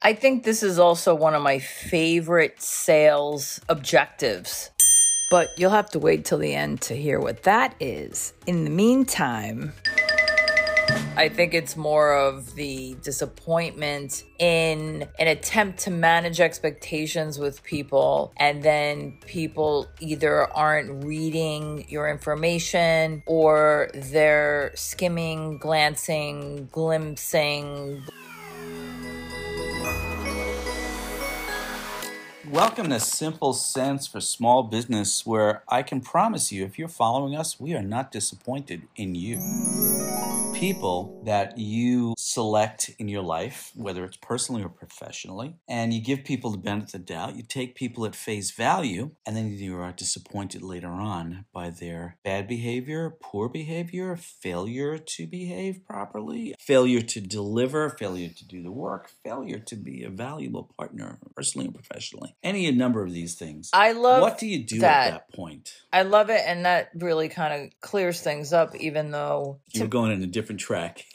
I think this is also one of my favorite sales objectives. But you'll have to wait till the end to hear what that is. In the meantime, I think it's more of the disappointment in an attempt to manage expectations with people, and then people either aren't reading your information or they're skimming, glancing, glimpsing. Welcome to Simple Sense for Small Business, where I can promise you, if you're following us, we are not disappointed in you people that you select in your life, whether it's personally or professionally, and you give people the benefit of the doubt. You take people at face value, and then you are disappointed later on by their bad behavior, poor behavior, failure to behave properly, failure to deliver, failure to do the work, failure to be a valuable partner, personally and professionally. Any number of these things. I love What do you do that. at that point? I love it, and that really kind of clears things up, even though. You're going in a different track.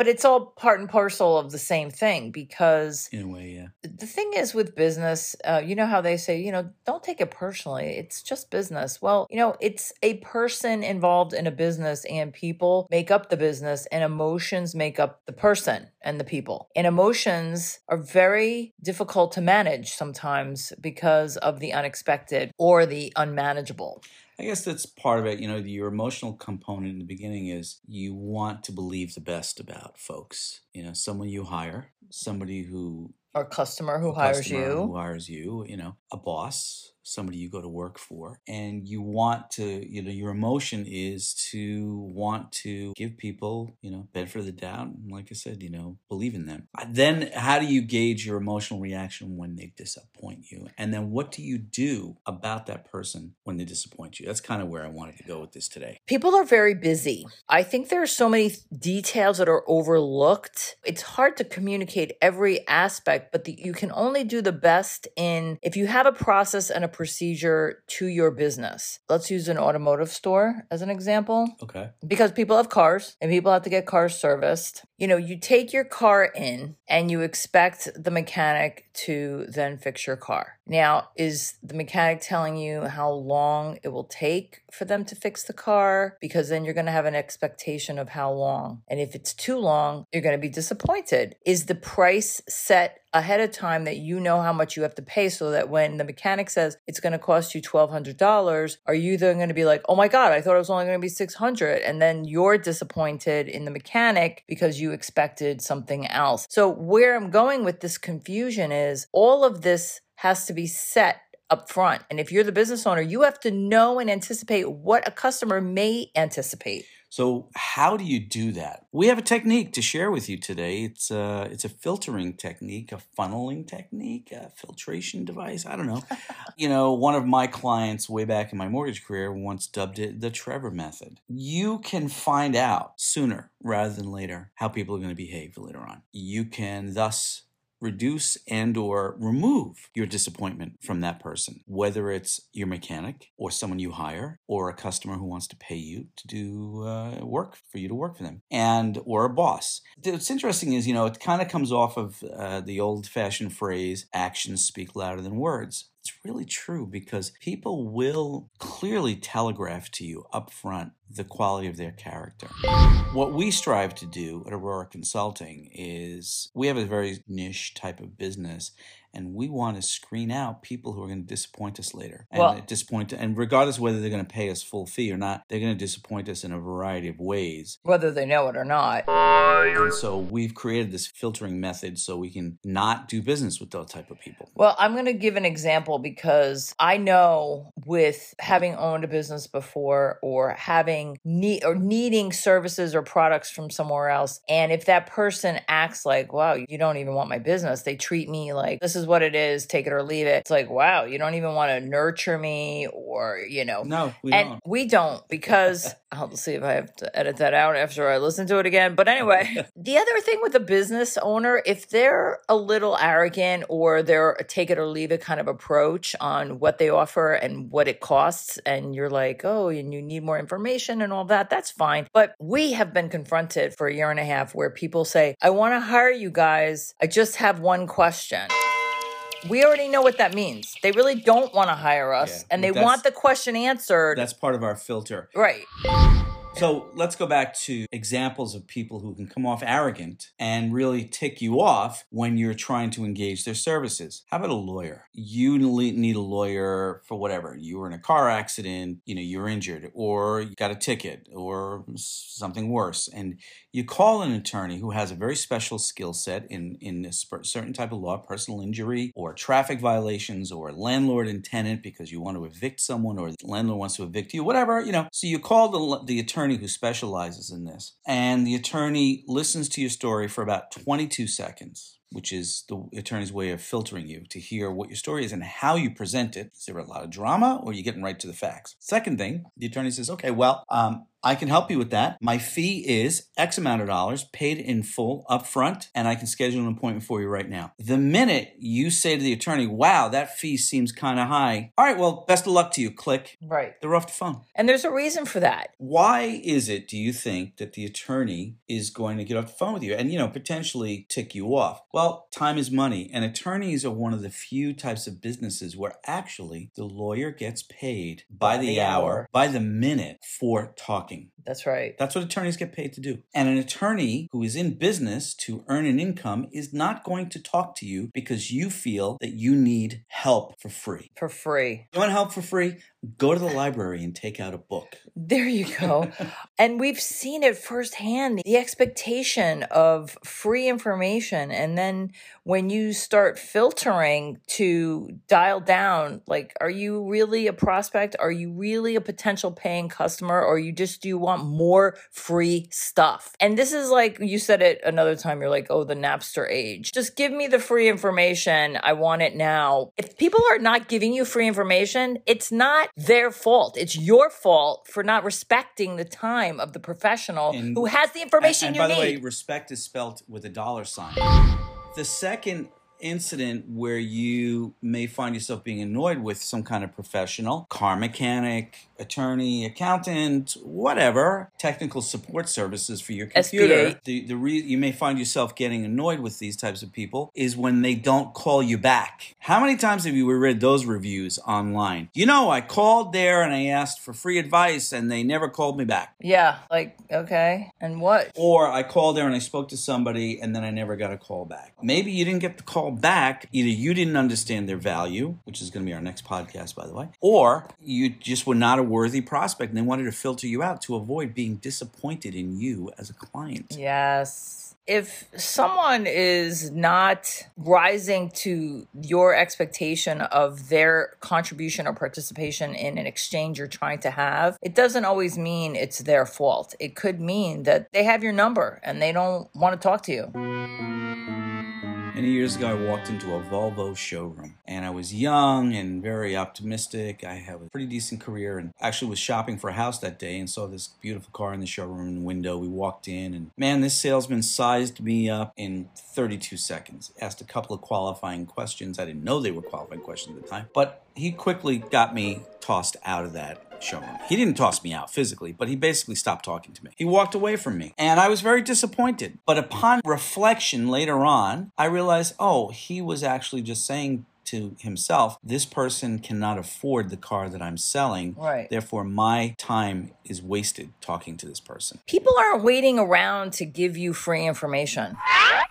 But it's all part and parcel of the same thing because in a way, yeah. the thing is with business, uh, you know how they say, you know, don't take it personally. It's just business. Well, you know, it's a person involved in a business, and people make up the business, and emotions make up the person and the people. And emotions are very difficult to manage sometimes because of the unexpected or the unmanageable. I guess that's part of it. You know, your emotional component in the beginning is you want to believe the best about folks. You know, someone you hire, somebody who Or customer who hires customer you. who hires you, you know, a boss, somebody you go to work for, and you want to, you know, your emotion is to want to give people, you know, benefit of the doubt. And like I said, you know, believe in them. Then, how do you gauge your emotional reaction when they disappoint you? And then, what do you do about that person when they disappoint you? That's kind of where I wanted to go with this today. People are very busy. I think there are so many details that are overlooked. It's hard to communicate every aspect, but the, you can only do the best in if you have a process and a procedure to your business. Let's use an automotive store as an example Okay. because people have cars and people have to get cars serviced. You know, you take your car in and you expect the mechanic to then fix your car. Now, is the mechanic telling you how long it will take for them to fix the car? Because then you're going to have an expectation of how long. And if it's too long, you're going to be disappointed. Is the price set ahead of time that you know how much you have to pay so that when the mechanic says it's going to cost you $1200 are you then going to be like oh my god i thought it was only going to be 600 and then you're disappointed in the mechanic because you expected something else. So where i'm going with this confusion is all of this has to be set up front and if you're the business owner you have to know and anticipate what a customer may anticipate So how do you do that? We have a technique to share with you today. It's a it's a filtering technique, a funneling technique, a filtration device. I don't know. you know, one of my clients way back in my mortgage career once dubbed it the Trevor method. You can find out sooner rather than later how people are going to behave later on. You can thus reduce and or remove your disappointment from that person whether it's your mechanic or someone you hire or a customer who wants to pay you to do uh, work for you to work for them and or a boss. What's interesting is you know it kind of comes off of uh, the old fashioned phrase actions speak louder than words it's really true because people will clearly telegraph to you up front the quality of their character. What we strive to do at Aurora Consulting is we have a very niche type of business and we want to screen out people who are going to disappoint us later. And Well- disappoint and regardless whether they're going to pay us full fee or not, they're going to disappoint us in a variety of ways. whether they know it or not And so we've created this filtering method so we can not do business with those type of people. Well, I'm going to give an example because I know with having owned a business before or having need or needing services or products from somewhere else and if that person acts like, "Wow, you don't even want my business." They treat me like this is what it is, take it or leave it. It's like, "Wow, you don't even want to nurture me or you know. No, we and don't. we don't because I'll see if I have to edit that out after I listen to it again. But anyway, the other thing with a business owner, if they're a little arrogant or they're a take it or leave it kind of approach on what they offer and what it costs, and you're like, oh, and you need more information and all that, that's fine. But we have been confronted for a year and a half where people say, I want to hire you guys. I just have one question. We already know what that means. They really don't want to hire us Yeah, and they want the question answered. That's part of our filter. right. So let's go back to examples of people who can come off arrogant and really tick you off when you're trying to engage their services. How about a lawyer? You need a lawyer for whatever. You were in a car accident, you know, you're injured, or you got a ticket, or something worse, and you call an attorney who has a very special skill set in in a certain type of law, personal injury, or traffic violations, or landlord and tenant because you want to evict someone, or the landlord wants to evict you, whatever you know. So you call the the attorney who specializes in this, and the attorney listens to your story for about 22 seconds. Which is the attorney's way of filtering you to hear what your story is and how you present it. Is there a lot of drama or are you getting right to the facts? Second thing, the attorney says, okay, well, um, I can help you with that. My fee is X amount of dollars paid in full upfront, and I can schedule an appointment for you right now. The minute you say to the attorney, wow, that fee seems kind of high. All right, well, best of luck to you. Click. Right. They're off the phone. And there's a reason for that. Why is it, do you think, that the attorney is going to get off the phone with you and, you know, potentially tick you off? Well, time is money, and attorneys are one of the few types of businesses where actually the lawyer gets paid by the hour, by the minute for talking. That's right. That's what attorneys get paid to do. And an attorney who is in business to earn an income is not going to talk to you because you feel that you need help for free. For free. You want help for free? Go to the library and take out a book. There you go. and we've seen it firsthand the expectation of free information. And then when you start filtering to dial down, like, are you really a prospect? Are you really a potential paying customer? Or you just do you want more free stuff? And this is like you said it another time. You're like, oh, the Napster age. Just give me the free information. I want it now. If people are not giving you free information, it's not their fault. It's your fault for not respecting the time of the professional And- who has the information and, you and by need. the way, respect is spelt with a dollar sign. The second incident where you may find yourself being annoyed with some kind of professional, car mechanic, attorney, accountant, whatever, technical support services for your computer. SBA. The the re- you may find yourself getting annoyed with these types of people is when they don't call you back. How many times have you read those reviews online? You know, I called there and I asked for free advice and they never called me back. yeah, like, okay. And what? Or I called there and I spoke to somebody and then I never got a call back. Maybe you didn't get the call back. Either you didn't understand their value, which is going to be our next podcast, by the way, or you just were not a worthy prospect and they wanted to filter you out to avoid being disappointed in you as a client. Yes. If someone is not rising to your expectation of their contribution or participation in an exchange you're trying to have, it doesn't always mean it's their fault. It could mean that they have your number and they don't want to talk to you. Many years ago, I walked into a Volvo showroom and I was young and very optimistic. I have a pretty decent career and actually was shopping for a house that day and saw this beautiful car in the showroom window. We walked in and man, this salesman sized me up in 32 seconds. Asked a couple of qualifying questions. I didn't know they were qualifying questions at the time, but he quickly got me tossed out of that showroom. He didn't toss me out physically, but he basically stopped talking to me. He walked away from me, and I was very disappointed. But upon reflection later on, I realized, oh, he was actually just saying to himself, this person cannot afford the car that I'm selling. Right. Therefore, my time is wasted talking to this person. People aren't waiting around to give you free information.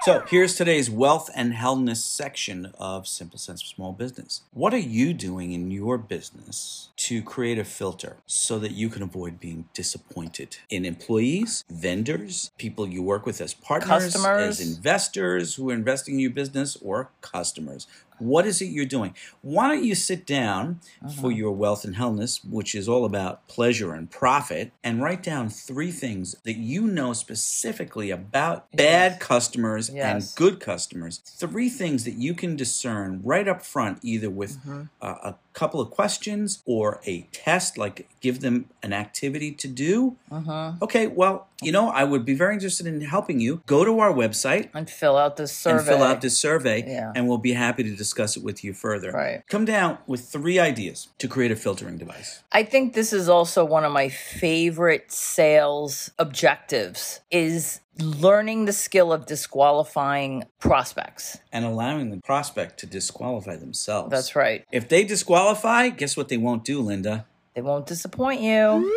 So here's today's wealth and wellness section of Simple Sense of Small Business. What are you doing in your business to create a filter so that you can avoid being disappointed in employees, vendors, people you work with as partners, Customers. as investors who are investing in your business, or customers? What is it you're doing? Why don't you sit down for uh-huh. your wealth and wellness, which is all about pleasure and profit, and write down three things that you know specifically about bad customers Yes. and good customers. Three things that you can discern right up front, either with Mm-hmm. a, a couple of questions or a test, like give them an activity to do, Mm-hmm. okay, well, you know, I would be very interested in helping you. Go to our website And fill out this survey. and fill out this survey, Yeah. and we'll be happy to discuss it with you further. Right. Come down with three ideas to create a filtering device. I think this is also one of my favorite sales objectives is learning the skill of disqualifying prospects. And allowing the prospect to disqualify themselves. That's right. If they disqualify, guess what they won't do, Linda? They won't disappoint you.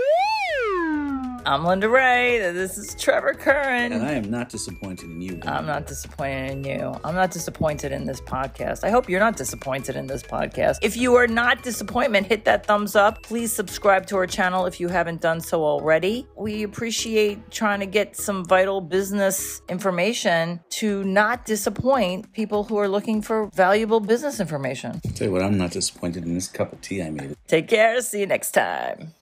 I'm Linda Ray. This is Trevor Curran. And I am not disappointed in you. I'm not disappointed in you. I'm not disappointed in this podcast. I hope you're not disappointed in this podcast. If you are not disappointment, hit that thumbs up. Please subscribe to our channel if you haven't done so already. We appreciate trying to get some vital business information to not disappoint people who are looking for valuable business information. Tell you what, I'm not disappointed in this cup of tea I made. Take care. See you next time.